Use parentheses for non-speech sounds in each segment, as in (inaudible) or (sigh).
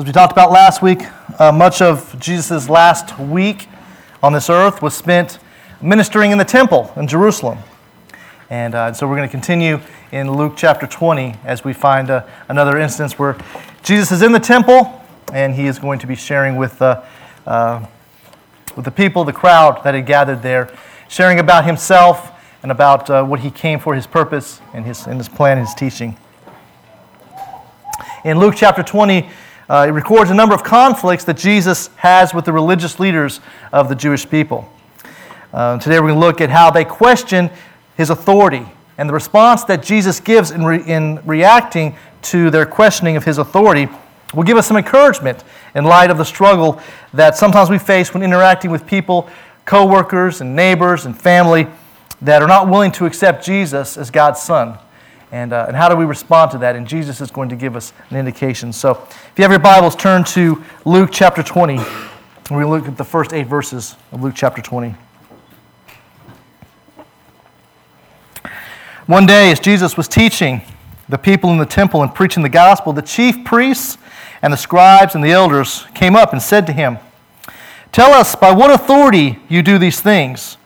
As we talked about last week, uh, much of Jesus' last week on this earth was spent ministering in the temple in Jerusalem. And uh, so we're going to continue in Luke chapter 20 as we find uh, another instance where Jesus is in the temple and he is going to be sharing with, uh, with the people, the crowd that had gathered there, sharing about himself and about uh, what he came for, his purpose, and his, and his plan, his teaching. In Luke chapter 20, uh, it records a number of conflicts that Jesus has with the religious leaders of the Jewish people. Uh, today we're going to look at how they question his authority and the response that Jesus gives in, re- in reacting to their questioning of his authority will give us some encouragement in light of the struggle that sometimes we face when interacting with people, co-workers and neighbors and family that are not willing to accept Jesus as God's son. And, uh, and how do we respond to that? And Jesus is going to give us an indication. So if you have your Bibles, turn to Luke chapter 20. We look at the first eight verses of Luke chapter 20. One day, as Jesus was teaching the people in the temple and preaching the gospel, the chief priests and the scribes and the elders came up and said to him, Tell us by what authority you do these things,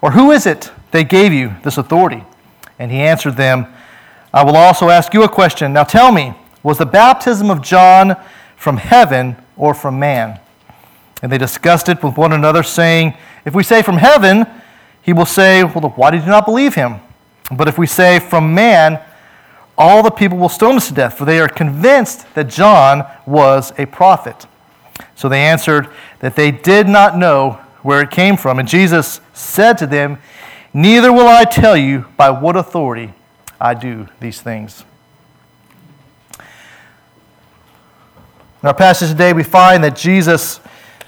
or who is it that gave you this authority? And he answered them, I will also ask you a question. Now tell me, was the baptism of John from heaven or from man? And they discussed it with one another, saying, If we say from heaven, he will say, Well, why did you not believe him? But if we say from man, all the people will stone us to death, for they are convinced that John was a prophet. So they answered that they did not know where it came from. And Jesus said to them, Neither will I tell you by what authority I do these things. In our passage today, we find that Jesus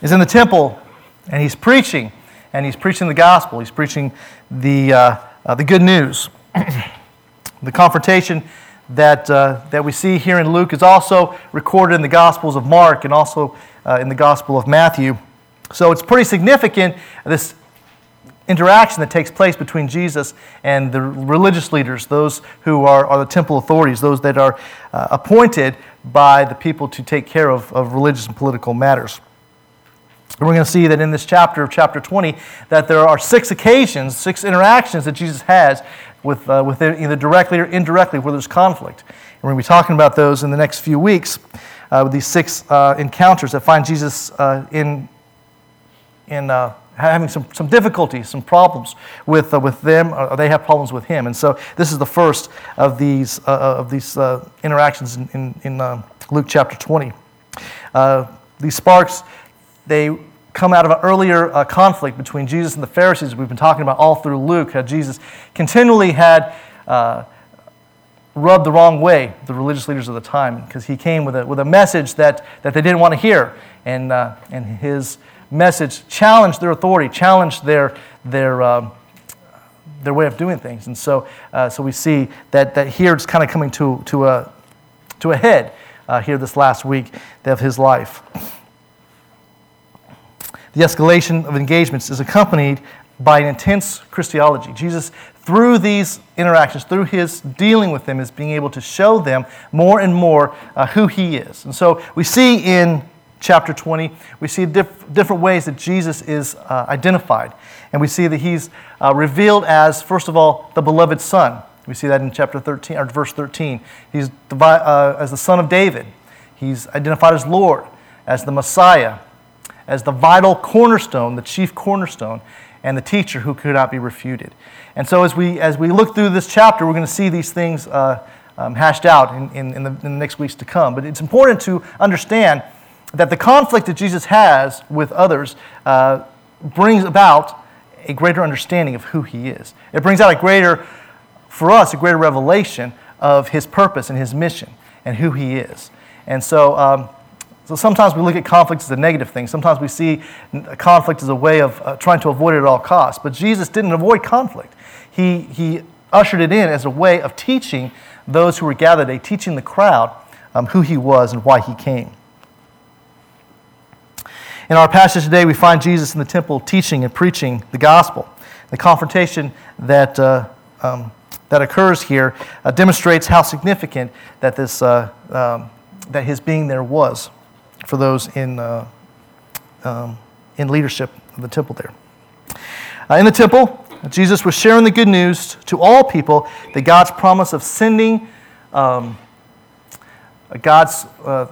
is in the temple and he's preaching, and he's preaching the gospel. He's preaching the. Uh, uh, the good news. (clears throat) the confrontation that, uh, that we see here in Luke is also recorded in the Gospels of Mark and also uh, in the Gospel of Matthew. So it's pretty significant, this interaction that takes place between Jesus and the religious leaders, those who are, are the temple authorities, those that are uh, appointed by the people to take care of, of religious and political matters. And we're going to see that in this chapter of chapter 20 that there are six occasions, six interactions that Jesus has with, uh, with either directly or indirectly where there's conflict. And we're going to be talking about those in the next few weeks uh, with these six uh, encounters that find Jesus uh, in, in uh, having some, some difficulties, some problems with, uh, with them, or they have problems with him. And so this is the first of these, of these interactions in, in, in Luke chapter 20. these sparks they come out of an earlier uh, conflict between Jesus and the Pharisees we've been talking about all through Luke, how Jesus continually had uh, rubbed the wrong way the religious leaders of the time because he came with a, with a message that, that they didn't want to hear. And, uh, and his message challenged their authority, challenged their, their, um, their way of doing things. And so, uh, so we see that, that here it's kind of coming to, to, a, to a head uh, here this last week of his life. The escalation of engagements is accompanied by an intense Christology. Jesus, through these interactions, through his dealing with them, is being able to show them more and more uh, who he is. And so we see in chapter 20, we see diff- different ways that Jesus is uh, identified. And we see that he's uh, revealed as, first of all, the beloved Son. We see that in chapter 13, or verse 13. He's uh, as the Son of David. He's identified as Lord, as the Messiah, as the vital cornerstone, the chief cornerstone, and the teacher who could not be refuted. And so, as we, as we look through this chapter, we're going to see these things uh, um, hashed out in, in, in, the, in the next weeks to come. But it's important to understand that the conflict that Jesus has with others uh, brings about a greater understanding of who he is. It brings out a greater, for us, a greater revelation of his purpose and his mission and who he is. And so, um, so sometimes we look at conflict as a negative thing. Sometimes we see conflict as a way of uh, trying to avoid it at all costs. But Jesus didn't avoid conflict. He, he ushered it in as a way of teaching those who were gathered, a teaching the crowd um, who he was and why he came. In our passage today, we find Jesus in the temple teaching and preaching the gospel. The confrontation that, uh, um, that occurs here uh, demonstrates how significant that, this, uh, um, that his being there was. for those in, uh, um, in leadership of the temple there. Uh, in the temple, Jesus was sharing the good news to all people that God's promise of sending um, God's, uh,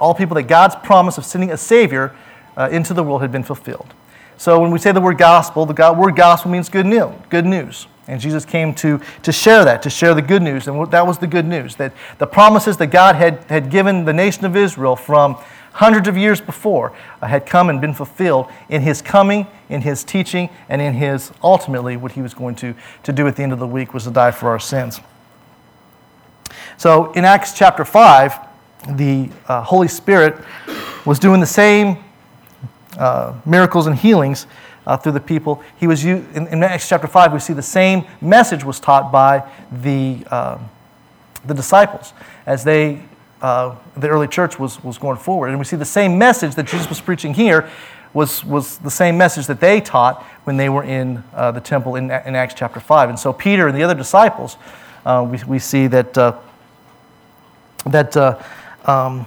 all people that God's promise of sending a Savior uh, into the world had been fulfilled. So when we say the word gospel, the God, word gospel means good news, good news. And Jesus came to, to share that, to share the good news. And that was the good news that the promises that God had, had given the nation of Israel from hundreds of years before uh, had come and been fulfilled in his coming, in his teaching, and in his ultimately what he was going to, to do at the end of the week was to die for our sins. So in Acts chapter 5, the uh, Holy Spirit was doing the same uh, miracles and healings uh, through the people. He was in, in, Acts chapter 5, we see the same message was taught by the, uh, the disciples as they, uh, the early church was, was going forward. And we see the same message that Jesus was preaching here was, was the same message that they taught when they were in uh, the temple in, in Acts chapter 5. And so Peter and the other disciples, uh, we, we see that, that um,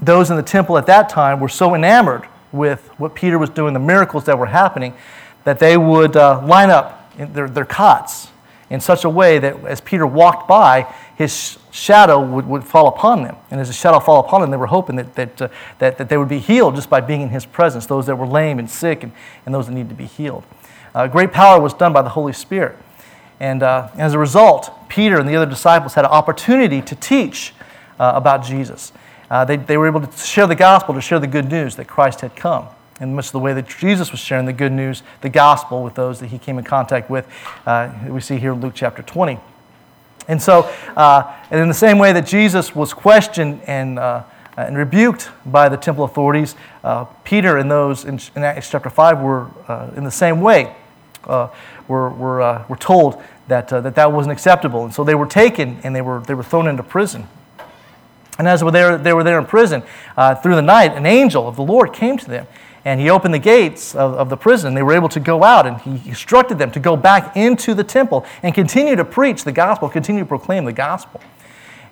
those in the temple at that time were so enamored with what Peter was doing, the miracles that were happening, that they would uh, line up their, their cots in such a way that as Peter walked by, his shadow would, would fall upon them. And as the shadow fall upon them, they were hoping that, that, uh, that, that they would be healed just by being in his presence, those that were lame and sick and, and those that needed to be healed. Uh, great power was done by the Holy Spirit. And uh, as a result, Peter and the other disciples had an opportunity to teach uh, about Jesus. Uh, they, they were able to share the gospel, to share the good news that Christ had come. In much of the way that Jesus was sharing the good news, the gospel, with those that he came in contact with, uh, we see here in Luke chapter 20. And so, uh, and in the same way that Jesus was questioned and, uh, and rebuked by the temple authorities, uh, Peter and those in, in, Acts chapter 5 were uh, in the same way, were, were, were told that, that that wasn't acceptable. And so they were taken and they were, they were thrown into prison. And as they were, there in prison, uh, through the night, an angel of the Lord came to them. And he opened the gates of, of the prison. They were able to go out, and he instructed them to go back into the temple and continue to preach the gospel, continue to proclaim the gospel.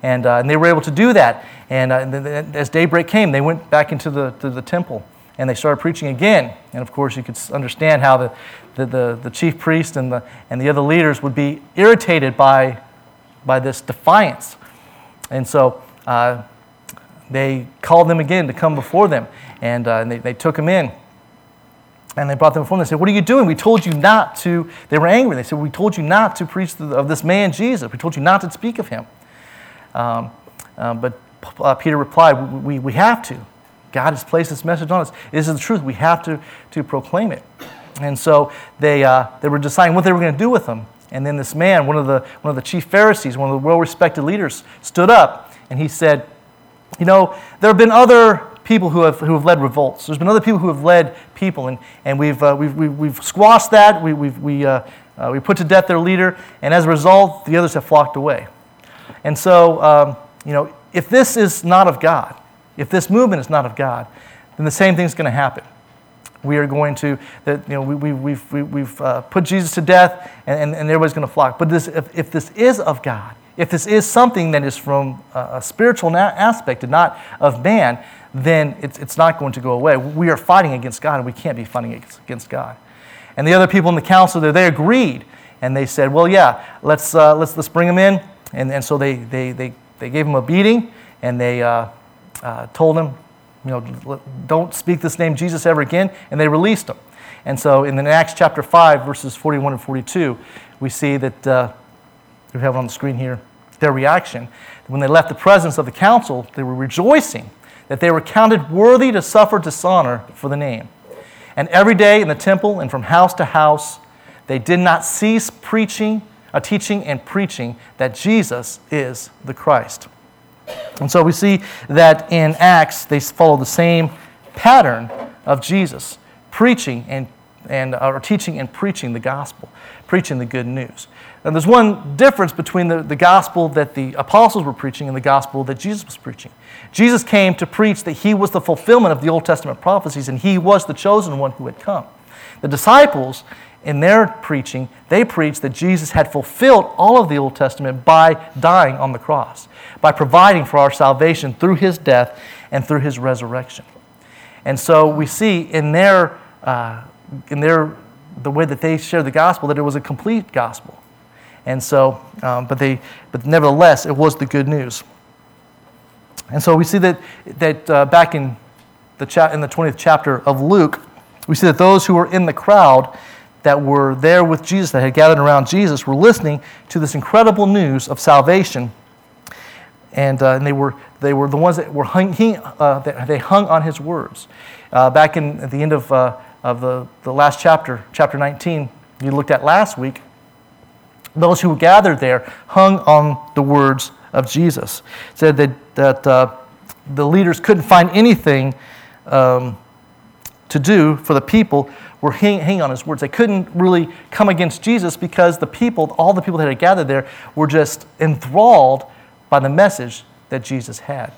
And, uh, and they were able to do that. And uh, as daybreak came, they went back into the, to the temple and they started preaching again. And of course, you could understand how the, the, the, the chief priest and the, and the other leaders would be irritated by, by this defiance. And so uh, they called them again to come before them, and, uh, and they, they took them in. And they brought them before them. They said, What are you doing? We told you not to. They were angry. They said, We told you not to preach of this man Jesus. We told you not to speak of him. Um, um, but uh, Peter replied, we, we have to. God has placed this message on us. This is the truth. We have to, to proclaim it. And so they, uh, they were deciding what they were going to do with them. And then this man, one of the, one of the chief Pharisees, one of the well respected leaders, stood up and he said, You know, there have been other people who have, who have led revolts. There's been other people who have led people, and, and we've, uh, we've, we've, we've, squashed that. We, we've, we, uh, uh, we put to death their leader, and as a result, the others have flocked away. And so, um, you know, if this is not of God, if this movement is not of God, then the same thing's going to happen. We are going to, that, you know, we, we, we've, we, have we've uh, put Jesus to death, and, and, and everybody's going to flock. But this, if, if this is of God, if this is something that is from a, spiritual aspect and not of man, then it's, it's not going to go away. We are fighting against God, and we can't be fighting against God. And the other people in the council there, they agreed. And they said, well, yeah, let's, uh, let's, let's bring him in. And, and so they, they, they, they gave him a beating, and they uh, uh, told him, you know, don't speak this name Jesus ever again. And they released him. And so in the Acts chapter 5, verses 41 and 42, we see that uh, we have on the screen here, their reaction. When they left the presence of the council, they were rejoicing that they were counted worthy to suffer dishonor for the name. And every day in the temple and from house to house, they did not cease preaching, uh, teaching and preaching that Jesus is the Christ. And so we see that in Acts, they follow the same pattern of Jesus, preaching and, and or teaching and preaching the gospel, preaching the good news. And there's one difference between the, the gospel that the apostles were preaching and the gospel that Jesus was preaching. Jesus came to preach that he was the fulfillment of the Old Testament prophecies and he was the chosen one who had come. The disciples, in their preaching, they preached that Jesus had fulfilled all of the Old Testament by dying on the cross, by providing for our salvation through his death and through his resurrection. And so we see in their, uh, in their, the way that they shared the gospel that it was a complete gospel. And so, um, but they, but nevertheless, it was the good news. And so we see that, that uh, back in the, cha- in the 20th chapter of Luke, we see that those who were in the crowd that were there with Jesus, that had gathered around Jesus, were listening to this incredible news of salvation. And, uh, and they, were, they were the ones that were hung, he, uh, they hung on his words. Uh, back in, at the end of, uh, of the, the last chapter, chapter 19, you looked at last week, those who gathered there hung on the words of Jesus. Said that, that uh, the leaders couldn't find anything um, to do for the people were hanging hang on his words. They couldn't really come against Jesus because the people, all the people that had gathered there, were just enthralled by the message that Jesus had.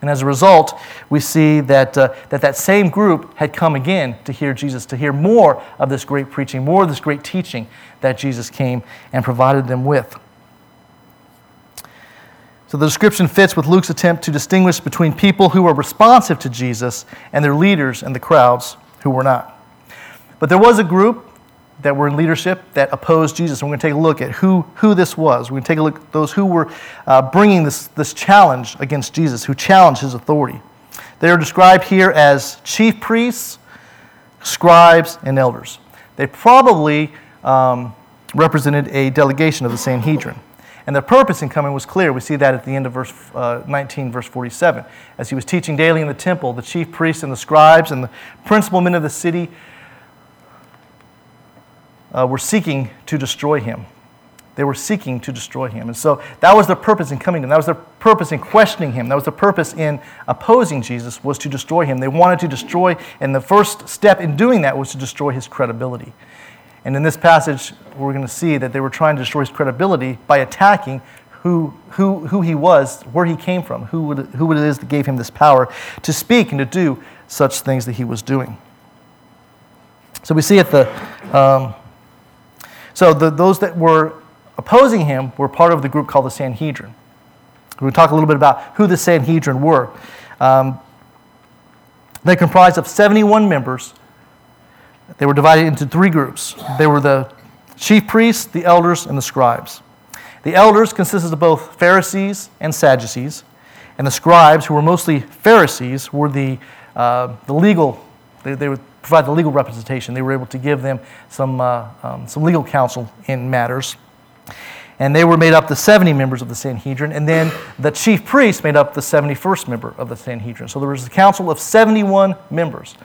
And as a result, we see that, uh, that that same group had come again to hear Jesus, to hear more of this great preaching, more of this great teaching that Jesus came and provided them with. So the description fits with Luke's attempt to distinguish between people who were responsive to Jesus and their leaders and the crowds who were not. But there was a group that were in leadership that opposed Jesus. And we're going to take a look at who, who this was. We're going to take a look at those who were uh, bringing this, this challenge against Jesus, who challenged his authority. They are described here as chief priests, scribes, and elders. They probably um, represented a delegation of the Sanhedrin. And their purpose in coming was clear. We see that at the end of verse uh, 19, verse 47. As he was teaching daily in the temple, the chief priests and the scribes and the principal men of the city uh, were seeking to destroy him. They were seeking to destroy him. And so that was their purpose in coming to him. That was their purpose in questioning him. That was their purpose in opposing Jesus was to destroy him. They wanted to destroy, and the first step in doing that was to destroy his credibility. And in this passage, we're going to see that they were trying to destroy his credibility by attacking who, who, who he was, where he came from, who, would, who it is that gave him this power to speak and to do such things that he was doing. So we see at the, um, so the, those that were opposing him were part of the group called the Sanhedrin. We'll talk a little bit about who the Sanhedrin were. Um, they comprised of 71 members they were divided into three groups. They were the chief priests, the elders, and the scribes. The elders consisted of both Pharisees and Sadducees, and the scribes, who were mostly Pharisees, were the, uh, the legal, they, they, would provide the legal representation. They were able to give them some, uh, um, some legal counsel in matters. And they were made up the 70 members of the Sanhedrin, and then the chief priest made up the 71st member of the Sanhedrin. So there was a council of 71 members.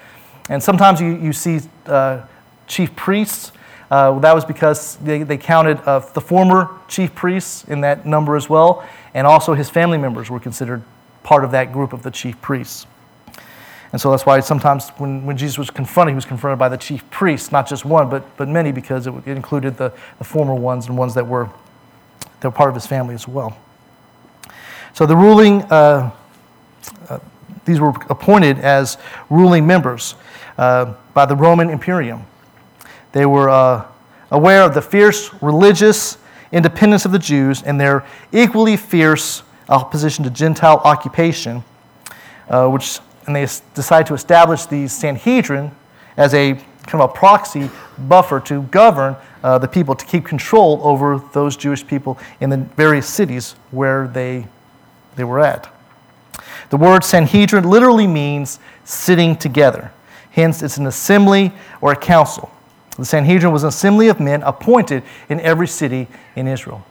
And sometimes you, you see uh, chief priests. Uh, that was because they, they counted uh, the former chief priests in that number as well, and also his family members were considered part of that group of the chief priests. And so that's why sometimes when, when Jesus was confronted, he was confronted by the chief priests, not just one, but, but many, because it, included the, the former ones and ones that were, that were part of his family as well. So the ruling, uh, uh, these were appointed as ruling members uh, by the Roman Imperium. They were uh, aware of the fierce religious independence of the Jews and their equally fierce opposition to Gentile occupation, uh, which, and they decided to establish the Sanhedrin as a kind of a proxy buffer to govern uh, the people, to keep control over those Jewish people in the various cities where they, they were at. The word Sanhedrin literally means sitting together. Hence, it's an assembly or a council. The Sanhedrin was an assembly of men appointed in every city in Israel.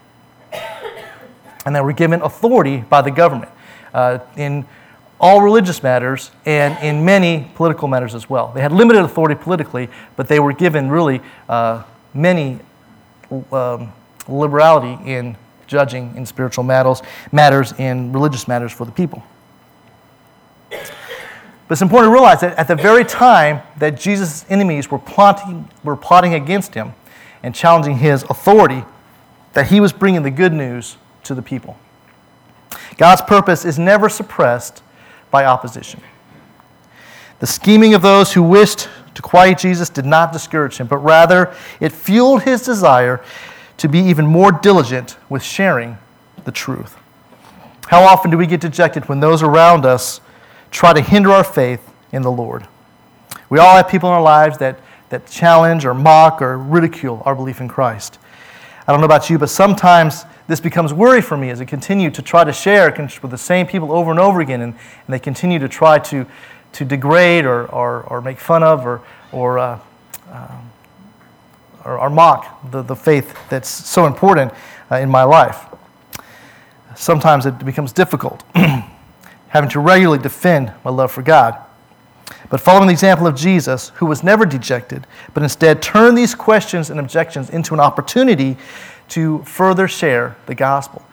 And they were given authority by the government uh, in all religious matters and in many political matters as well. They had limited authority politically, but they were given really uh, many um, liberality in judging in spiritual matters, matters in religious matters for the people. But it's important to realize that at the very time that Jesus' enemies were plotting, were plotting against him and challenging his authority, that he was bringing the good news to the people. God's purpose is never suppressed by opposition. The scheming of those who wished to quiet Jesus did not discourage him, but rather it fueled his desire to be even more diligent with sharing the truth. How often do we get dejected when those around us try to hinder our faith in the Lord. We all have people in our lives that, that challenge or mock or ridicule our belief in Christ. I don't know about you, but sometimes this becomes worry for me as I continue to try to share with the same people over and over again, and, and they continue to try to, to degrade or, or, or make fun of or, or, uh, uh, or, or, mock the, the faith that's so important uh, in my life. Sometimes it becomes difficult, (clears throat) having to regularly defend my love for God. But following the example of Jesus, who was never dejected, but instead turned these questions and objections into an opportunity to further share the gospel.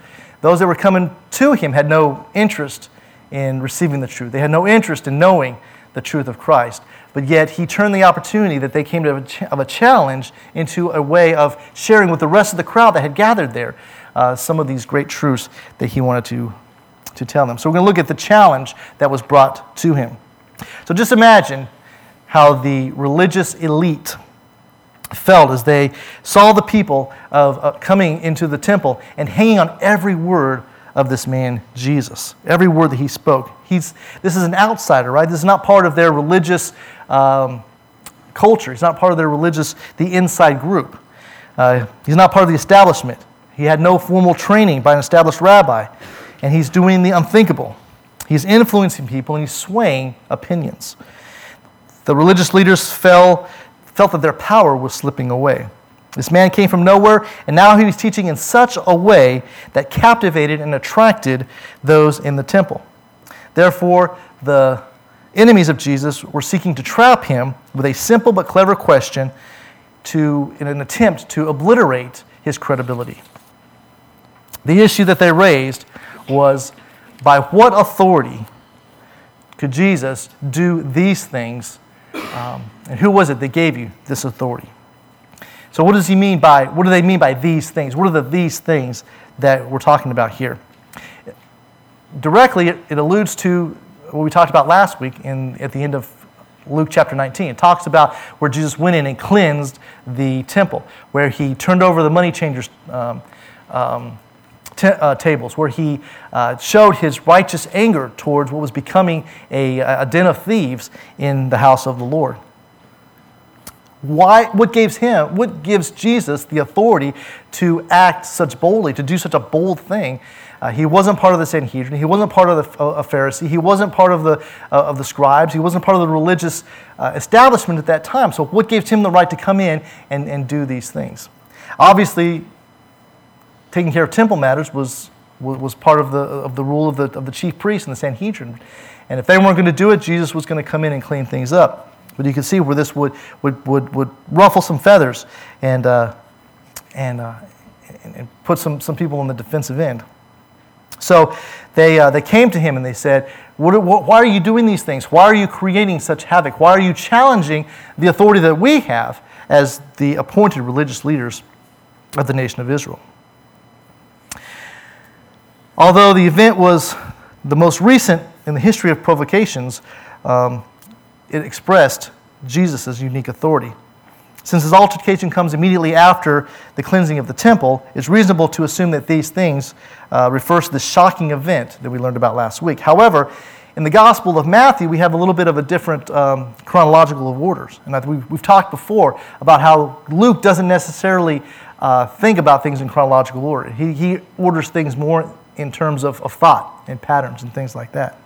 Those that were coming to him had no interest in receiving the truth, they had no interest in knowing the truth of Christ. But yet, he turned the opportunity that they came to of a challenge into a way of sharing with the rest of the crowd that had gathered there uh, some of these great truths that he wanted to, to tell them. So, we're going to look at the challenge that was brought to him. So, just imagine how the religious elite felt as they saw the people of, uh, coming into the temple and hanging on every word of this man Jesus, every word that he spoke. He's, this is an outsider, right? This is not part of their religious um, culture. He's not part of their religious, the inside group. Uh, he's not part of the establishment. He had no formal training by an established rabbi, and he's doing the unthinkable. He's influencing people and he's swaying opinions. The religious leaders fell felt that their power was slipping away. This man came from nowhere, and now he was teaching in such a way that captivated and attracted those in the temple. Therefore, the enemies of Jesus were seeking to trap him with a simple but clever question to, in an attempt to obliterate his credibility. The issue that they raised was by what authority could Jesus do these things um, and who was it that gave you this authority? So, what does he mean by, what do they mean by these things? What are the these things that we're talking about here? Directly, it, alludes to what we talked about last week in, at the end of Luke chapter 19. It talks about where Jesus went in and cleansed the temple, where he turned over the money changers' um, um, t- uh, tables, where he uh, showed his righteous anger towards what was becoming a, a den of thieves in the house of the Lord. Why, what gives him, what gives Jesus the authority to act such boldly, to do such a bold thing? Uh, he wasn't part of the Sanhedrin. He wasn't part of the uh, Pharisee. He wasn't part of the, uh, of the scribes. He wasn't part of the religious uh, establishment at that time. So, what gives him the right to come in and, and do these things? Obviously, taking care of temple matters was, was part of the, of the rule of the, of the chief priests and the Sanhedrin. And if they weren't going to do it, Jesus was going to come in and clean things up. But you can see where this would, would, would, would ruffle some feathers and, uh, and, uh, and, put some, some people on the defensive end. So they, uh, they came to him and they said, what, what, Why are you doing these things? Why are you creating such havoc? Why are you challenging the authority that we have as the appointed religious leaders of the nation of Israel? Although the event was the most recent in the history of provocations, um, it expressed Jesus' unique authority. Since his altercation comes immediately after the cleansing of the temple, it's reasonable to assume that these things uh, to the shocking event that we learned about last week. However, in the Gospel of Matthew, we have a little bit of a different um, chronological of orders. And we've, we've, talked before about how Luke doesn't necessarily uh, think about things in chronological order. He, he orders things more in terms of, of thought and patterns and things like that.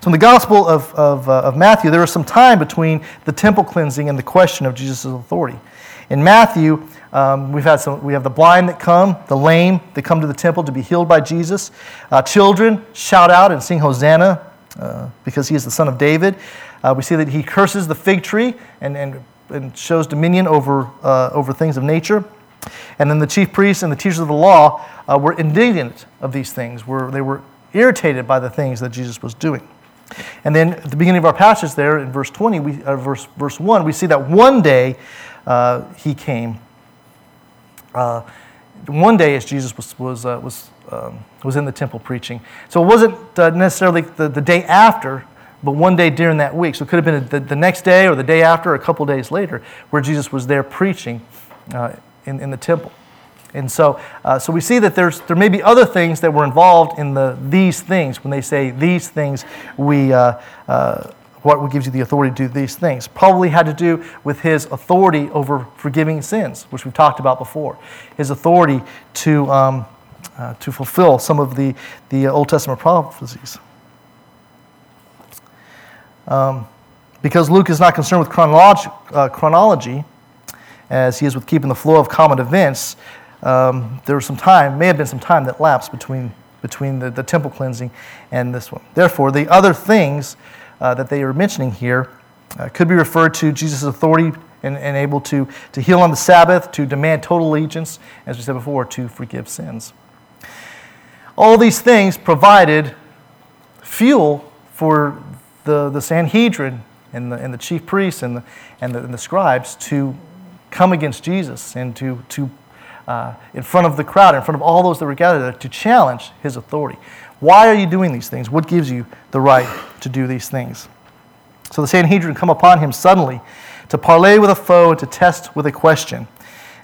So, in the Gospel of, of, uh, of Matthew, there was some time between the temple cleansing and the question of Jesus' authority. In Matthew, um, we've had some, we have the blind that come, the lame that come to the temple to be healed by Jesus. Uh, children shout out and sing Hosanna uh, because he is the son of David. Uh, we see that he curses the fig tree and, and, and shows dominion over, uh, over things of nature. And then the chief priests and the teachers of the law uh, were indignant of these things, were, they were irritated by the things that Jesus was doing. And then at the beginning of our passage there in verse 20, we, uh, verse, verse 1, we see that one day uh, he came. Uh, one day as Jesus was, was, uh, was, um, was in the temple preaching. So it wasn't uh, necessarily the, the day after, but one day during that week. So it could have been the, the next day or the day after, or a couple days later, where Jesus was there preaching uh, in, in the temple. And so, uh, so we see that there's, there may be other things that were involved in the these things. When they say these things, we, uh, uh, what gives you the authority to do these things? Probably had to do with his authority over forgiving sins, which we've talked about before. His authority to, um, uh, to fulfill some of the, the Old Testament prophecies. Um, because Luke is not concerned with chronolog- uh, chronology, as he is with keeping the flow of common events, um, there was some time, may have been some time that lapsed between, between the, the temple cleansing and this one. Therefore, the other things uh, that they are mentioning here uh, could be referred to Jesus' authority and, and able to, to heal on the Sabbath, to demand total allegiance, as we said before, to forgive sins. All these things provided fuel for the, the Sanhedrin and the, and the chief priests and the, and, the, and the scribes to come against Jesus and to, to uh, in front of the crowd, in front of all those that were gathered there, to challenge his authority. Why are you doing these things? What gives you the right to do these things? So the Sanhedrin come upon him suddenly to parley with a foe and to test with a question.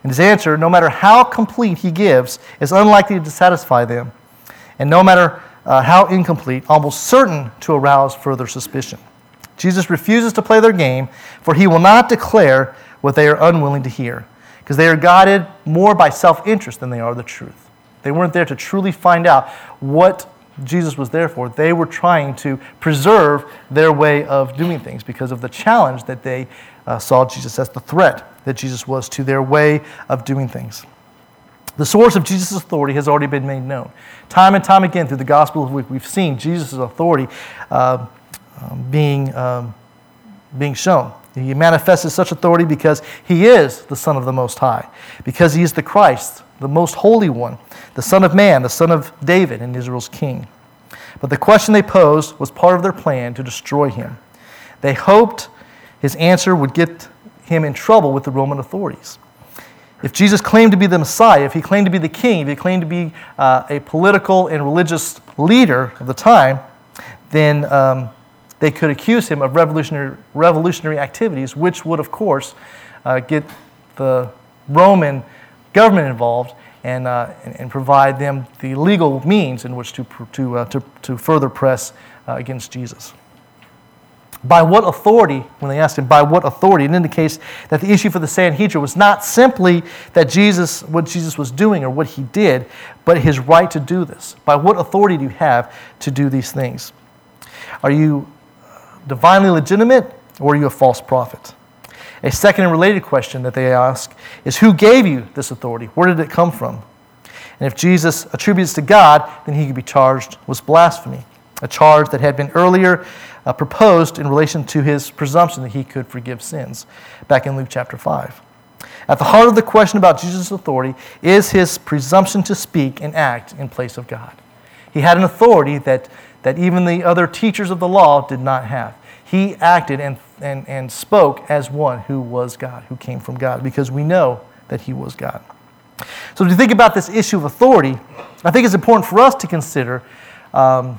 And his answer, no matter how complete he gives, is unlikely to satisfy them. And no matter uh, how incomplete, almost certain to arouse further suspicion. Jesus refuses to play their game, for he will not declare what they are unwilling to hear, because they are guided more by self interest than they are the truth. They weren't there to truly find out what Jesus was there for. They were trying to preserve their way of doing things because of the challenge that they uh, saw Jesus as the threat that Jesus was to their way of doing things. The source of Jesus' authority has already been made known. Time and time again through the Gospel of Luke, we've seen Jesus' authority uh, um, being, um, being shown. He manifested such authority because he is the Son of the Most High, because he is the Christ, the most holy one, the Son of Man, the Son of David, and Israel's King. But the question they posed was part of their plan to destroy him. They hoped his answer would get him in trouble with the Roman authorities. If Jesus claimed to be the Messiah, if he claimed to be the king, if he claimed to be uh, a political and religious leader of the time, then um, they could accuse him of revolutionary, revolutionary activities, which would, of course, uh, get the Roman government involved and, uh, and, and, provide them the legal means in which to, to, uh, to, to further press uh, against Jesus. By what authority, when they asked him, by what authority, it indicates that the issue for the Sanhedrin was not simply that Jesus, what Jesus was doing or what he did, but his right to do this. By what authority do you have to do these things? Are you divinely legitimate or are you a false prophet? A second and related question that they ask is Who gave you this authority? Where did it come from? And if Jesus attributes to God, then he could be charged with blasphemy, a charge that had been earlier uh, proposed in relation to his presumption that he could forgive sins, back in Luke chapter 5. At the heart of the question about Jesus' authority is his presumption to speak and act in place of God. He had an authority that, that even the other teachers of the law did not have. He acted and, and, and spoke as one who was God, who came from God, because we know that he was God. So, you think about this issue of authority, I think it's important for us to consider um,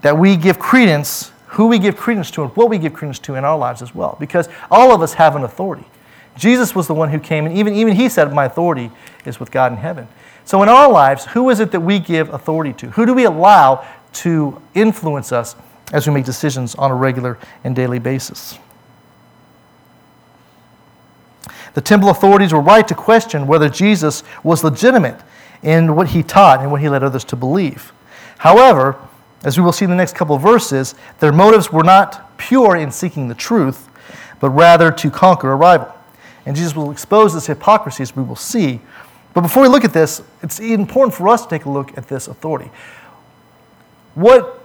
that we give credence, who we give credence to, and what we give credence to in our lives as well. Because all of us have an authority. Jesus was the one who came, and even, even he said, My authority is with God in heaven. So in our lives, who is it that we give authority to? Who do we allow to influence us as we make decisions on a regular and daily basis? The temple authorities were right to question whether Jesus was legitimate in what he taught and what he led others to believe. However, as we will see in the next couple of verses, their motives were not pure in seeking the truth, but rather to conquer a rival. And Jesus will expose this hypocrisy as we will see. But before we look at this, it's important for us to take a look at this authority. What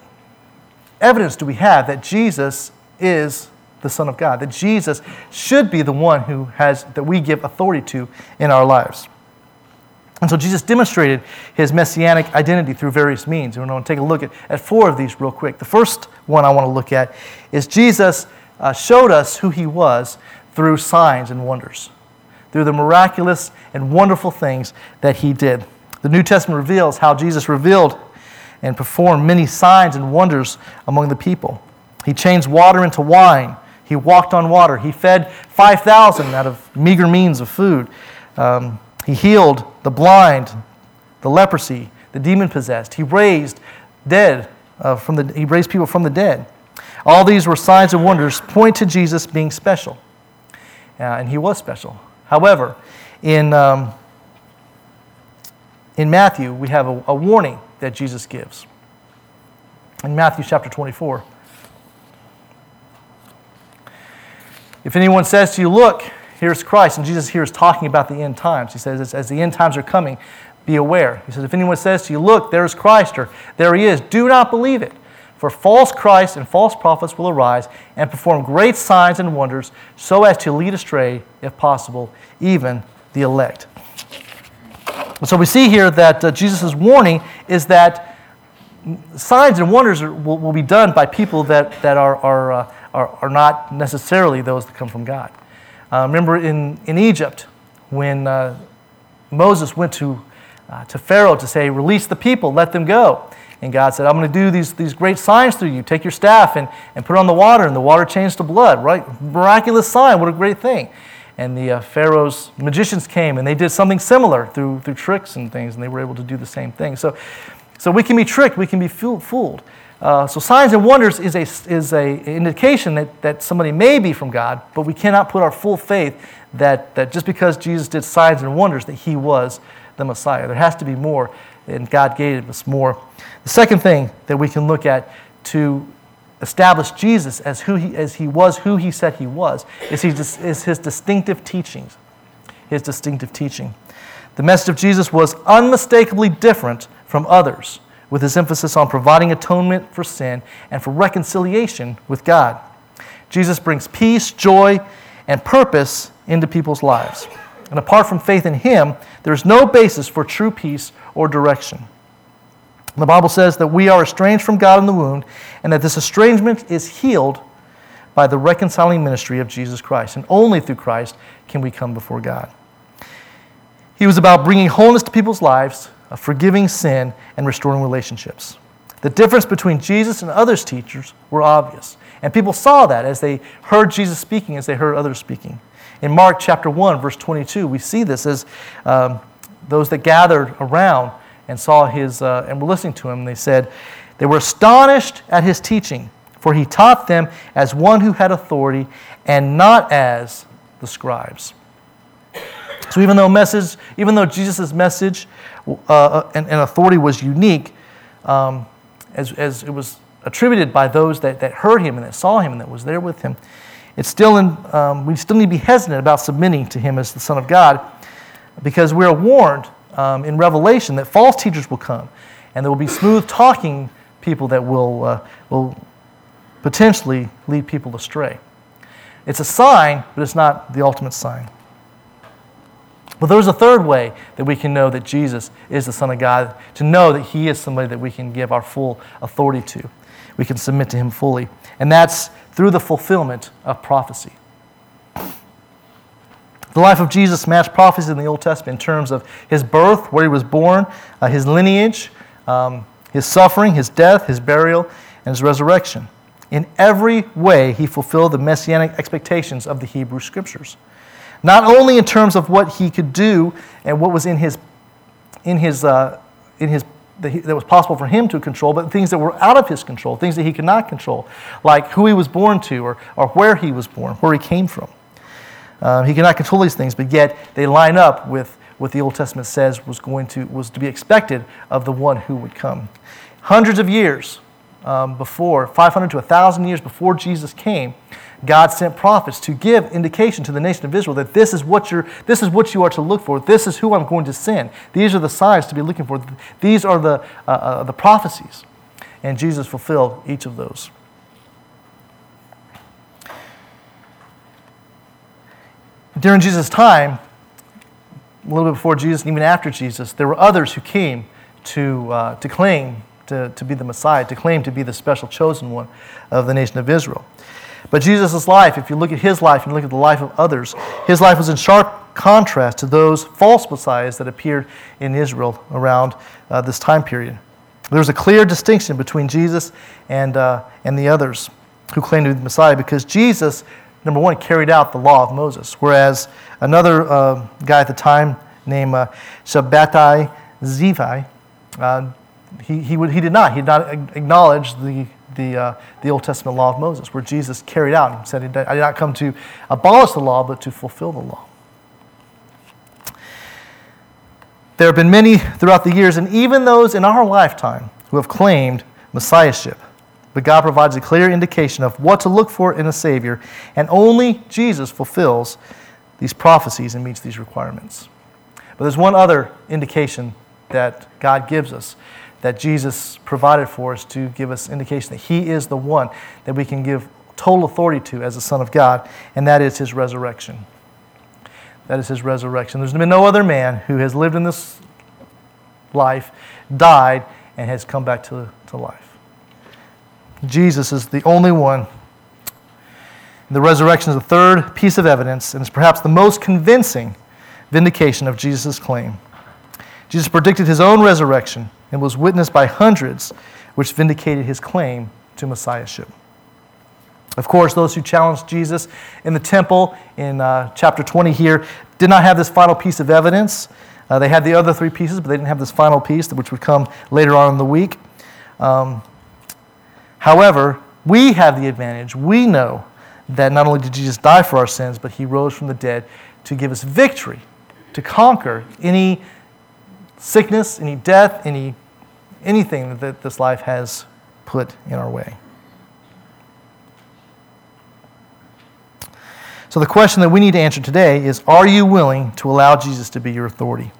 evidence do we have that Jesus is the Son of God, that Jesus should be the one who has, that we give authority to in our lives? And so Jesus demonstrated his messianic identity through various means. And we're going to take a look at, at four of these real quick. The first one I want to look at is Jesus uh, showed us who he was through signs and wonders, through the miraculous and wonderful things that he did. The New Testament reveals how Jesus revealed and performed many signs and wonders among the people. He changed water into wine. He walked on water. He fed 5,000 out of meager means of food. Um, he healed the blind, the leprosy, the demon possessed. He raised dead uh, from the, he raised people from the dead. All these were signs and wonders point to Jesus being special. Uh, and he was special. However, in, um, in Matthew, we have a, a warning that Jesus gives. In Matthew chapter 24. If anyone says to you, Look, here's Christ, and Jesus here is talking about the end times. He says, As the end times are coming, be aware. He says, If anyone says to you, Look, there's Christ, or there he is, do not believe it. For false Christs and false prophets will arise and perform great signs and wonders so as to lead astray, if possible, even the elect. So we see here that uh, Jesus' warning is that signs and wonders are, will, will, be done by people that, that are, are, uh, are, are, not necessarily those that come from God. Uh, remember in, in Egypt, when uh, Moses went to, uh, to Pharaoh to say, Release the people, let them go. And God said, I'm going to do these, these great signs through you. Take your staff and, and put it on the water, and the water changed to blood, right? Miraculous sign. What a great thing. And the uh, Pharaoh's magicians came and they did something similar through, through tricks and things, and they were able to do the same thing. So, so we can be tricked, we can be fooled. Uh, so signs and wonders is a is a indication that, that somebody may be from God, but we cannot put our full faith that, that just because Jesus did signs and wonders that he was the Messiah. There has to be more, and God gave us more. The second thing that we can look at to establish Jesus as, who he, as he was who he said he was is, he, is his distinctive teachings. His distinctive teaching. The message of Jesus was unmistakably different from others, with his emphasis on providing atonement for sin and for reconciliation with God. Jesus brings peace, joy, and purpose into people's lives. And apart from faith in him, there is no basis for true peace or direction. The Bible says that we are estranged from God in the womb, and that this estrangement is healed by the reconciling ministry of Jesus Christ. And only through Christ can we come before God. He was about bringing wholeness to people's lives, forgiving sin, and restoring relationships. The difference between Jesus and others' teachers were obvious. And people saw that as they heard Jesus speaking, as they heard others speaking. In Mark chapter 1, verse 22, we see this as um, those that gathered around and saw his, uh, and were listening to him, and they said, they were astonished at his teaching, for he taught them as one who had authority and not as the scribes. So even though message, even though Jesus' message uh, uh, and, and, authority was unique, um, as, as it was attributed by those that, that heard him and that saw him and that was there with him, it's still in, um, we still need to be hesitant about submitting to him as the Son of God because we are warned um, in Revelation that false teachers will come, and there will be smooth talking people that will, uh, will potentially lead people astray. It's a sign, but it's not the ultimate sign. But there's a third way that we can know that Jesus is the Son of God, to know that He is somebody that we can give our full authority to. We can submit to Him fully. And that's through the fulfillment of prophecy. The life of Jesus matched prophecies in the Old Testament in terms of his birth, where he was born, uh, his lineage, um, his suffering, his death, his burial, and his resurrection. In every way, he fulfilled the messianic expectations of the Hebrew Scriptures. Not only in terms of what he could do and what was in his, in his, uh, in his that was possible for him to control, but things that were out of his control, things that he could not control, like who he was born to or, or where he was born, where he came from. Uh, he cannot control these things, but yet they line up with what the Old Testament says was going to was to be expected of the one who would come. Hundreds of years um, before, 500 to 1,000 years before Jesus came, God sent prophets to give indication to the nation of Israel that this is what you're, this is what you are to look for. This is who I'm going to send. These are the signs to be looking for. These are the, uh, uh, the prophecies. And Jesus fulfilled each of those. During Jesus' time, a little bit before Jesus and even after Jesus, there were others who came to, uh, to claim to, to be the Messiah, to claim to be the special chosen one of the nation of Israel. But Jesus' life, if you look at his life and look at the life of others, his life was in sharp contrast to those false messiahs that appeared in Israel around uh, this time period. There's a clear distinction between Jesus and, uh, and the others who claimed to be the Messiah because Jesus number one, carried out the law of Moses, whereas another uh, guy at the time named uh, Zivi, uh, he, he, would, he did not. He did not acknowledge the, the, uh, the Old Testament law of Moses, where Jesus carried out and said, I did not come to abolish the law, but to fulfill the law. There have been many throughout the years, and even those in our lifetime, who have claimed messiahship. But God provides a clear indication of what to look for in a Savior, and only Jesus fulfills these prophecies and meets these requirements. But there's one other indication that God gives us, that Jesus provided for us to give us indication that He is the one that we can give total authority to as the Son of God, and that is His resurrection. That is His resurrection. There's been no other man who has lived in this life, died, and has come back to, to life. Jesus is the only one. The resurrection is the third piece of evidence and is perhaps the most convincing vindication of Jesus' claim. Jesus predicted his own resurrection and was witnessed by hundreds, which vindicated his claim to messiahship. Of course, those who challenged Jesus in the temple in uh, chapter 20 here did not have this final piece of evidence. Uh, they had the other three pieces, but they didn't have this final piece, which would come later on in the week. Um, however, we have the advantage. We know that not only did Jesus die for our sins, but he rose from the dead to give us victory, to conquer any sickness, any death, any, anything that this life has put in our way. So, the question that we need to answer today is Are you willing to allow Jesus to be your authority?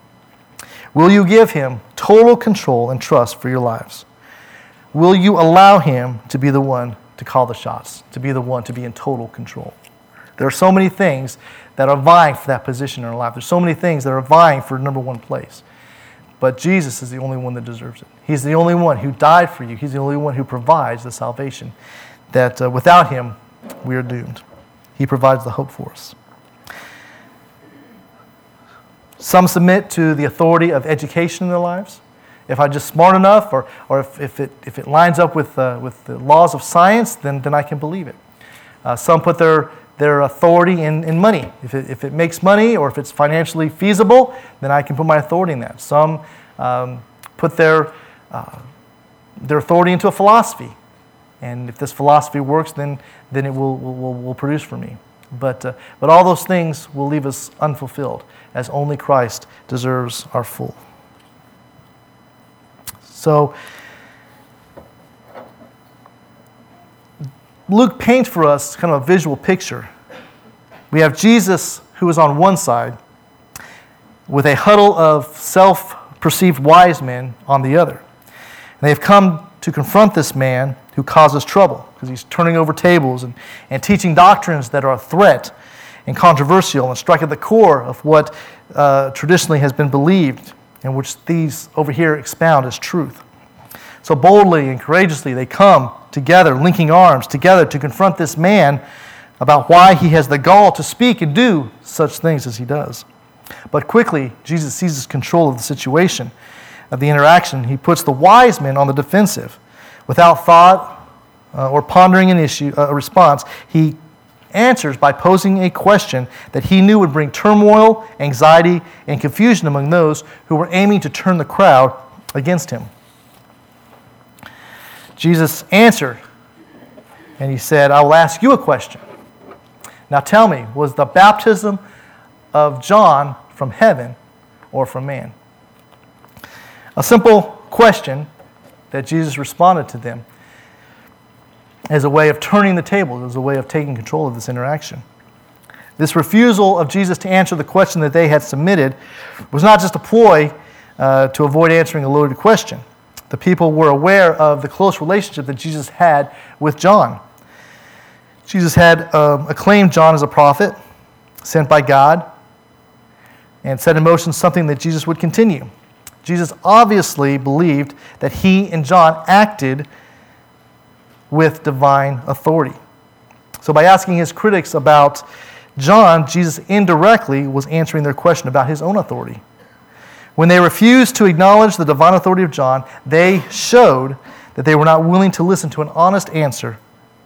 Will you give him total control and trust for your lives? Will you allow him to be the one to call the shots, to be the one to be in total control? There are so many things that are vying for that position in our life. There's so many things that are vying for number one place. But Jesus is the only one that deserves it. He's the only one who died for you. He's the only one who provides the salvation that uh, without him, we are doomed. He provides the hope for us. Some submit to the authority of education in their lives. If I'm just smart enough, or, or if, if, it, if it lines up with, uh, with the laws of science, then, then I can believe it. Uh, some put their, their authority in, in money. If it, if it makes money or if it's financially feasible, then I can put my authority in that. Some um, put their, uh, their authority into a philosophy. And if this philosophy works, then, then it will, will, will produce for me. But, uh, but all those things will leave us unfulfilled, as only Christ deserves our full. So, Luke paints for us kind of a visual picture. We have Jesus, who is on one side, with a huddle of self perceived wise men on the other. And they have come to confront this man who causes trouble because he's turning over tables and, and teaching doctrines that are a threat and controversial and strike at the core of what uh, traditionally has been believed and which these over here expound as truth. So boldly and courageously they come together, linking arms together to confront this man about why he has the gall to speak and do such things as he does. But quickly, Jesus seizes control of the situation, of the interaction. He puts the wise men on the defensive without thought uh, or pondering an issue, uh, a response, he answers by posing a question that he knew would bring turmoil, anxiety, and confusion among those who were aiming to turn the crowd against him. Jesus answered, and he said, I will ask you a question. Now tell me, was the baptism of John from heaven or from man? A simple question that Jesus responded to them as a way of turning the tables, as a way of taking control of this interaction. This refusal of Jesus to answer the question that they had submitted was not just a ploy uh, to avoid answering a loaded question. The people were aware of the close relationship that Jesus had with John. Jesus had um, acclaimed John as a prophet sent by God and set in motion something that Jesus would continue. Jesus obviously believed that he and John acted with divine authority. So, by asking his critics about John, Jesus indirectly was answering their question about his own authority. When they refused to acknowledge the divine authority of John, they showed that they were not willing to listen to an honest answer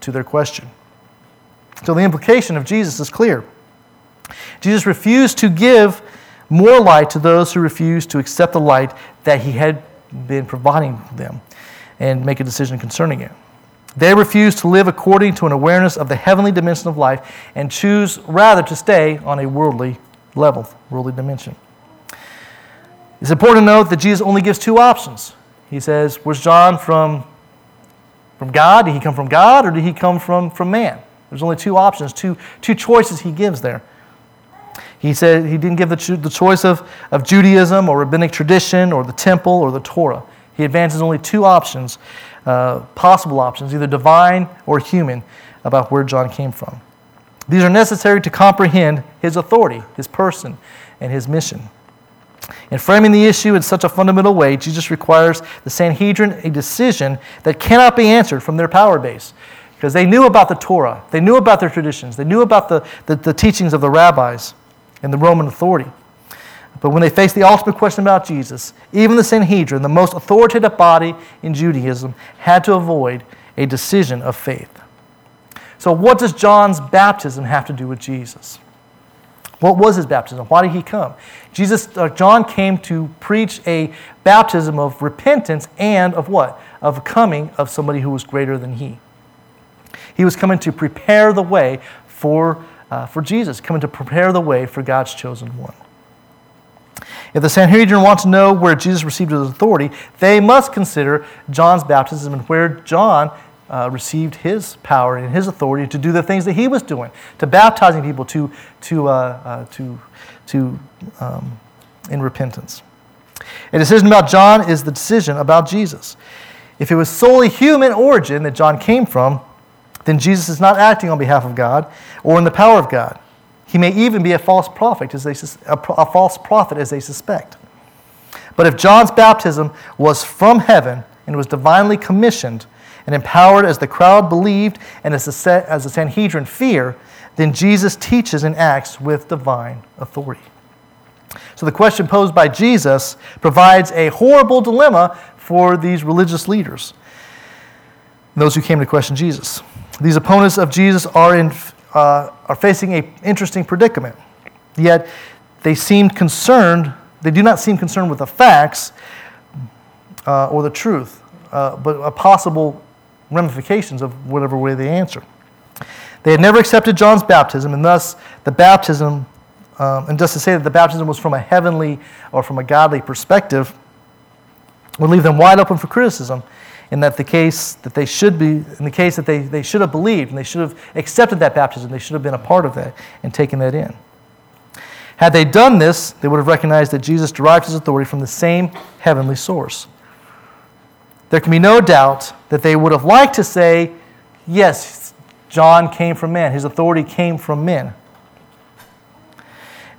to their question. So the implication of Jesus is clear. Jesus refused to give more light to those who refused to accept the light that he had been providing them and make a decision concerning it. They refuse to live according to an awareness of the heavenly dimension of life and choose rather to stay on a worldly level, worldly dimension. It's important to note that Jesus only gives two options. He says, Was John from, from God? Did he come from God or did he come from, from man? There's only two options, two, two choices he gives there. He said he didn't give the, cho- the choice of, of Judaism or rabbinic tradition or the temple or the Torah. He advances only two options, uh, possible options, either divine or human, about where John came from. These are necessary to comprehend his authority, his person, and his mission. In framing the issue in such a fundamental way, Jesus requires the Sanhedrin a decision that cannot be answered from their power base. Because they knew about the Torah, they knew about their traditions, they knew about the, the, the teachings of the rabbis and the Roman authority. But when they faced the ultimate question about Jesus, even the Sanhedrin, the most authoritative body in Judaism, had to avoid a decision of faith. So, what does John's baptism have to do with Jesus? What was his baptism? Why did he come? Jesus, uh, John came to preach a baptism of repentance and of what? Of coming of somebody who was greater than he. He was coming to prepare the way for, uh, for Jesus, coming to prepare the way for God's chosen one. If the Sanhedrin want to know where Jesus received his authority, they must consider John's baptism and where John uh, received his power and his authority to do the things that he was doing, to baptizing people to, to, uh, uh, to, to, um, in repentance. A decision about John is the decision about Jesus. If it was solely human origin that John came from, then Jesus is not acting on behalf of God or in the power of God. He may even be a false prophet, as they, a, a false prophet, as they suspect. But if John's baptism was from heaven and was divinely commissioned, and empowered as the crowd believed and as the, as the Sanhedrin fear, then Jesus teaches and acts with divine authority. So the question posed by Jesus provides a horrible dilemma for these religious leaders, those who came to question Jesus. These opponents of Jesus are, in, uh, are facing an interesting predicament. Yet they seem concerned, they do not seem concerned with the facts uh, or the truth, uh, but a possible ramifications of whatever way they answer. They had never accepted John's baptism, and thus the baptism, um, and just to say that the baptism was from a heavenly or from a godly perspective, would leave them wide open for criticism in that the case that they should be, in the case that they, they should have believed and they should have accepted that baptism, they should have been a part of that and taken that in. Had they done this, they would have recognized that Jesus derived his authority from the same heavenly source there can be no doubt that they would have liked to say, yes, John came from men, his authority came from men.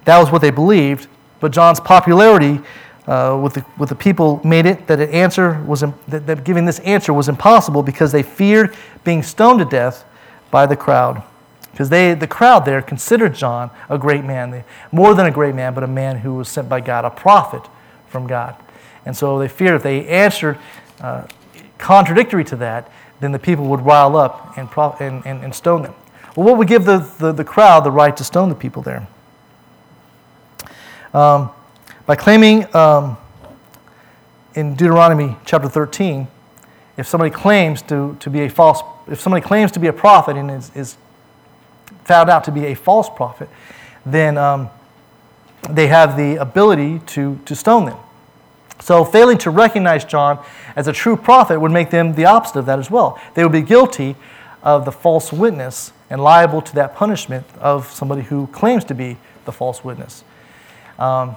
That was what they believed, but John's popularity uh, with, the, with the people made it that, an answer was, that, that giving this answer was impossible because they feared being stoned to death by the crowd. Because they, the crowd there considered John a great man, more than a great man, but a man who was sent by God, a prophet from God. And so they feared if they answered uh, contradictory to that, then the people would rile up and, and, and, and, stone them. Well, what would give the, the, the, crowd the right to stone the people there? Um, by claiming um, in Deuteronomy chapter 13, if somebody claims to, to be a false, if somebody claims to be a prophet and is, is found out to be a false prophet, then um, they have the ability to, to stone them. So, failing to recognize John as a true prophet would make them the opposite of that as well. They would be guilty of the false witness and liable to that punishment of somebody who claims to be the false witness. Um,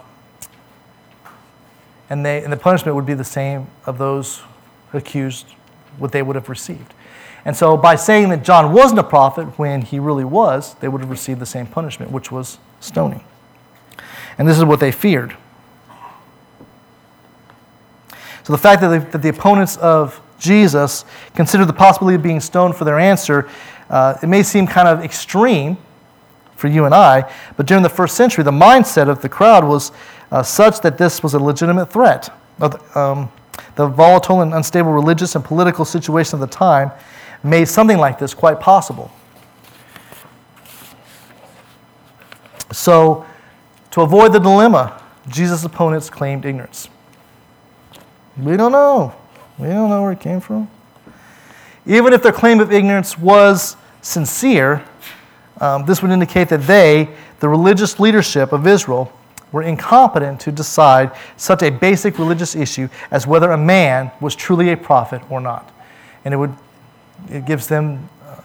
and, they, and the punishment would be the same of those accused, what they would have received. And so, by saying that John wasn't a prophet when he really was, they would have received the same punishment, which was stoning. And this is what they feared. So the fact that the, that the opponents of Jesus considered the possibility of being stoned for their answer, uh, it may seem kind of extreme for you and I, but during the first century, the mindset of the crowd was uh, such that this was a legitimate threat. Um, the volatile and unstable religious and political situation of the time made something like this quite possible. So, to avoid the dilemma, Jesus' opponents claimed ignorance. We don't know. We don't know where it came from. Even if their claim of ignorance was sincere, um, this would indicate that they, the religious leadership of Israel, were incompetent to decide such a basic religious issue as whether a man was truly a prophet or not. And it, would, it gives them uh,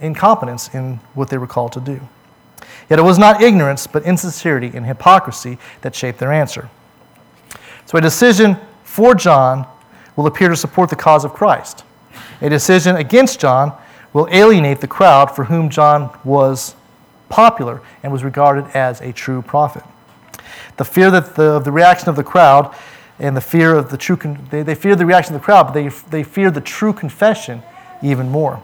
incompetence in what they were called to do. Yet it was not ignorance, but insincerity and hypocrisy that shaped their answer. So a decision for John will appear to support the cause of Christ. A decision against John will alienate the crowd for whom John was popular and was regarded as a true prophet. The fear that the, the reaction of the crowd and the fear of the true, con- they, they fear the reaction of the crowd, but they, they fear the true confession even more.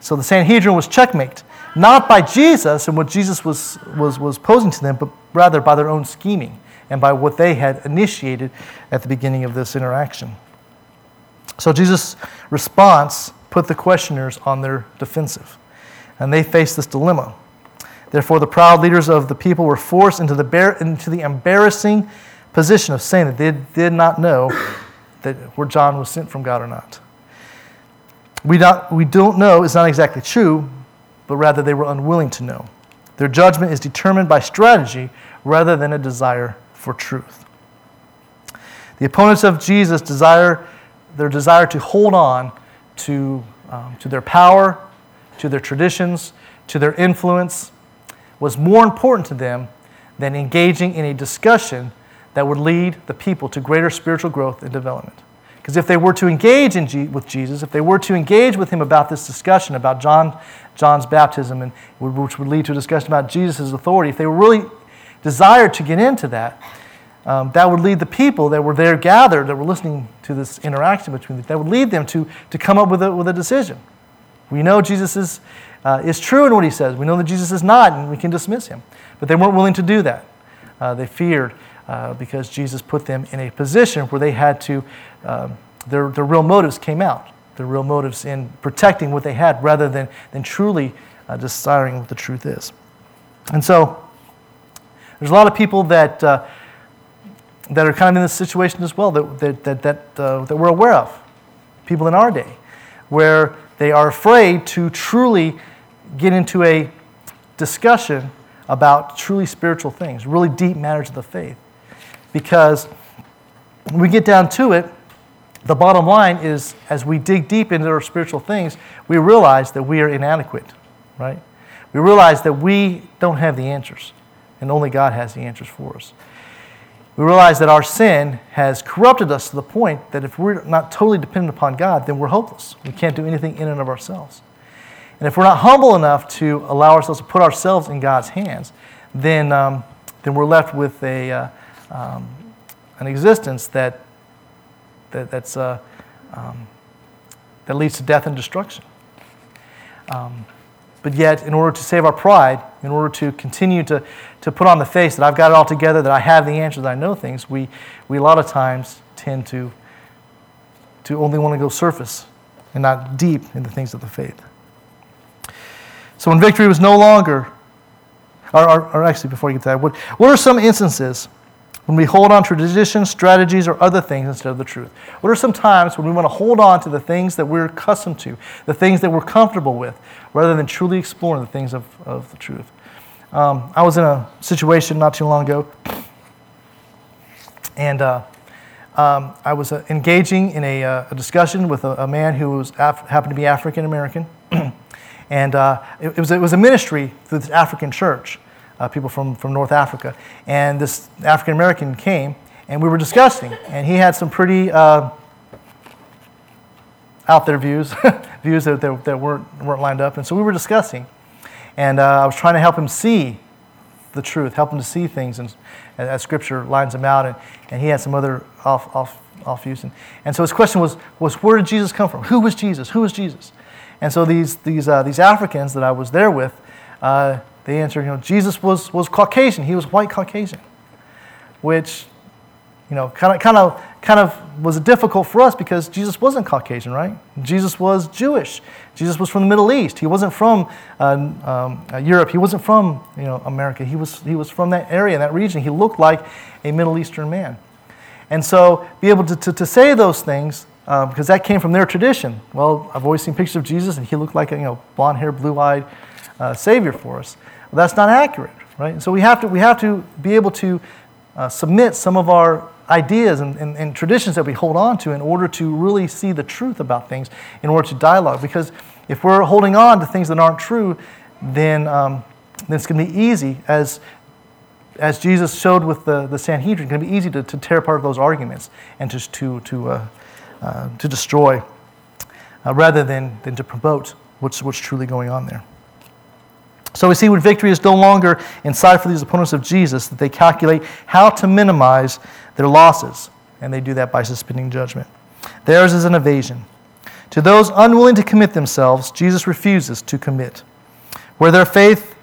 So the Sanhedrin was checkmate, not by Jesus and what Jesus was, was, was posing to them, but rather by their own scheming and by what they had initiated at the beginning of this interaction. So Jesus' response put the questioners on their defensive, and they faced this dilemma. Therefore, the proud leaders of the people were forced into the, bar- into the embarrassing position of saying that they did not know that where John was sent from God or not. We, not, we don't know is not exactly true, but rather they were unwilling to know. Their judgment is determined by strategy rather than a desire for truth. The opponents of Jesus desire their desire to hold on to, um, to their power, to their traditions, to their influence was more important to them than engaging in a discussion that would lead the people to greater spiritual growth and development. Because if they were to engage G- with Jesus, if they were to engage with him about this discussion about John, John's baptism, and which would lead to a discussion about Jesus' authority, if they were really desired to get into that, um, that would lead the people that were there gathered, that were listening to this interaction between them, that would lead them to, to come up with a, with a decision. We know Jesus is, uh, is true in what he says. We know that Jesus is not, and we can dismiss him. But they weren't willing to do that. Uh, they feared uh, because Jesus put them in a position where they had to, um, their, their real motives came out. Their real motives in protecting what they had rather than, than truly uh, desiring what the truth is. And so, there's a lot of people that, uh, that are kind of in this situation as well that, that, that, that, uh, that we're aware of. People in our day, where they are afraid to truly get into a discussion about truly spiritual things, really deep matters of the faith. Because when we get down to it, the bottom line is as we dig deep into our spiritual things, we realize that we are inadequate, right? We realize that we don't have the answers, and only God has the answers for us. We realize that our sin has corrupted us to the point that if we're not totally dependent upon God, then we're hopeless. We can't do anything in and of ourselves. And if we're not humble enough to allow ourselves to put ourselves in God's hands, then, um, then we're left with a, uh, um, an existence that, that, that's, uh, um, that leads to death and destruction. Um, but yet, in order to save our pride, in order to continue to, to put on the face that I've got it all together, that I have the answers, that I know things, we, we a lot of times tend to, to only want to go surface and not deep in the things of the faith. So when victory was no longer, or, or, or actually, before you get to that, what, what are some instances when we hold on to traditions, strategies, or other things instead of the truth? What are some times when we want to hold on to the things that we're accustomed to, the things that we're comfortable with, rather than truly exploring the things of, of the truth? Um, I was in a situation not too long ago, and uh, um, I was uh, engaging in a, uh, a discussion with a, a, man who was Af- happened to be African American. (clears throat) and uh, it, it, was, it was a ministry through this African church uh, people from, from North Africa. And this African American came, and we were discussing, and he had some pretty uh, out there views, (laughs) views that, that, that, weren't, weren't lined up. And so we were discussing, and uh, I was trying to help him see the truth, help him to see things and, as Scripture lines them out. And, and he had some other off, off, off views. And, and so his question was, was, where did Jesus come from? Who was Jesus? Who was Jesus? And so these, these, uh, these Africans that I was there with, uh, they answered, you know, Jesus was, was Caucasian. He was white Caucasian, which you know, kind of, kind of, kind of was difficult for us because Jesus wasn't Caucasian, right? Jesus was Jewish. Jesus was from the Middle East. He wasn't from uh, um, uh, Europe. He wasn't from, you know, America. He was, he was from that area, that region. He looked like a Middle Eastern man. And so, be able to, to, to say those things, because that came from their tradition. Well, I've always seen pictures of Jesus, and he looked like a, you know, blonde haired, blue eyed uh, Savior for us. Well, that's not accurate, right? And so, we have to, we have to be able to uh, submit some of our ideas and, and, and, traditions that we hold on to in order to really see the truth about things, in order to dialogue. Because if we're holding on to things that aren't true, then, um, then it's going to be easy, as, as Jesus showed with the, the Sanhedrin, it's going to be easy to, to tear apart those arguments and just to, to, uh, uh, to destroy uh, rather than, than to promote what's, what's truly going on there. So we see when victory is no longer in sight for these opponents of Jesus, that they calculate how to minimize their losses, and they do that by suspending judgment. Theirs is an evasion. To those unwilling to commit themselves, Jesus refuses to commit. Where their faith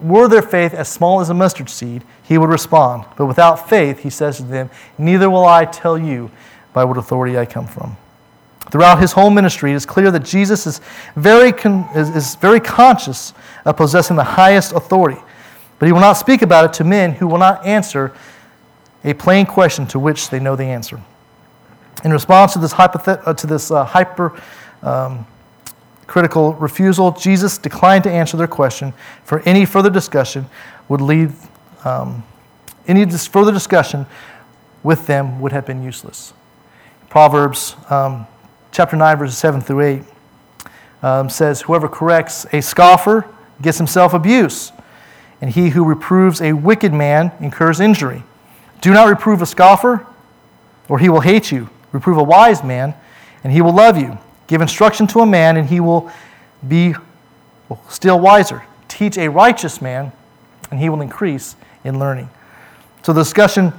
were their faith as small as a mustard seed, he would respond. But without faith, he says to them, Neither will I tell you by what authority I come from. Throughout his whole ministry, it is clear that Jesus is very, con- is, is very conscious of possessing the highest authority. But he will not speak about it to men who will not answer a plain question to which they know the answer. In response to this, hypothet- uh, to this uh, hyper um, critical refusal, Jesus declined to answer their question, for any further discussion would lead, um, any dis- further discussion with them would have been useless. Proverbs um, chapter 9, verses 7 through 8 um, says, Whoever corrects a scoffer gets himself abuse, and he who reproves a wicked man incurs injury. Do not reprove a scoffer, or he will hate you. Reprove a wise man, and he will love you. Give instruction to a man, and he will be still wiser. Teach a righteous man, and he will increase in learning. So, the discussion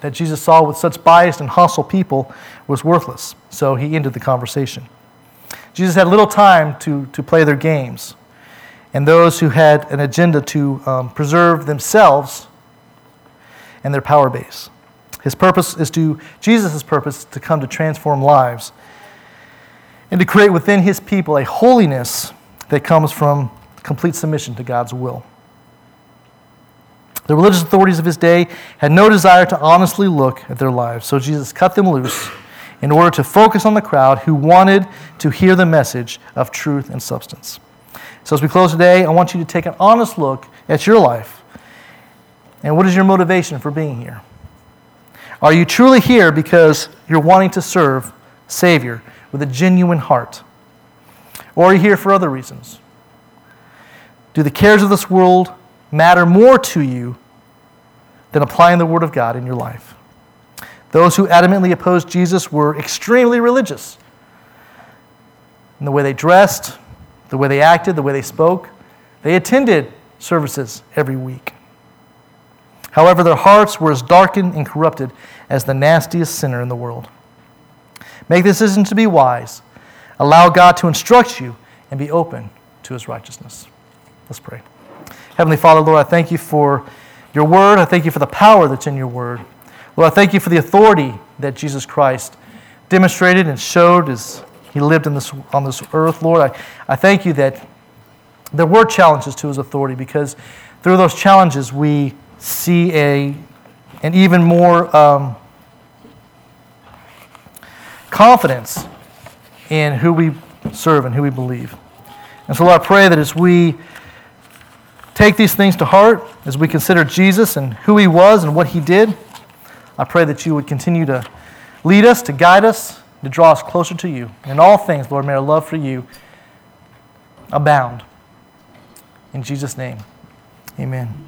that Jesus saw with such biased and hostile people was worthless. So, he ended the conversation. Jesus had little time to, to play their games. And those who had an agenda to um, preserve themselves and their power base. His purpose is to, Jesus' purpose to come to transform lives and to create within his people a holiness that comes from complete submission to God's will. The religious authorities of his day had no desire to honestly look at their lives, so Jesus cut them loose in order to focus on the crowd who wanted to hear the message of truth and substance. So, as we close today, I want you to take an honest look at your life. And what is your motivation for being here? Are you truly here because you're wanting to serve Savior with a genuine heart? Or are you here for other reasons? Do the cares of this world matter more to you than applying the Word of God in your life? Those who adamantly opposed Jesus were extremely religious in the way they dressed, the way they acted, the way they spoke. They attended services every week. However, their hearts were as darkened and corrupted as the nastiest sinner in the world. Make the decision to be wise. Allow God to instruct you and be open to his righteousness. Let's pray. Heavenly Father, Lord, I thank you for your word. I thank you for the power that's in your word. Lord, I thank you for the authority that Jesus Christ demonstrated and showed as he lived in this, on this earth. Lord, I, I thank you that there were challenges to his authority because through those challenges we see a, an even more um, confidence in who we serve and who we believe. And so, Lord, I pray that as we take these things to heart, as we consider Jesus and who he was and what he did, I pray that you would continue to lead us, to guide us, to draw us closer to you. In all things, Lord, may our love for you abound. In Jesus' name, amen.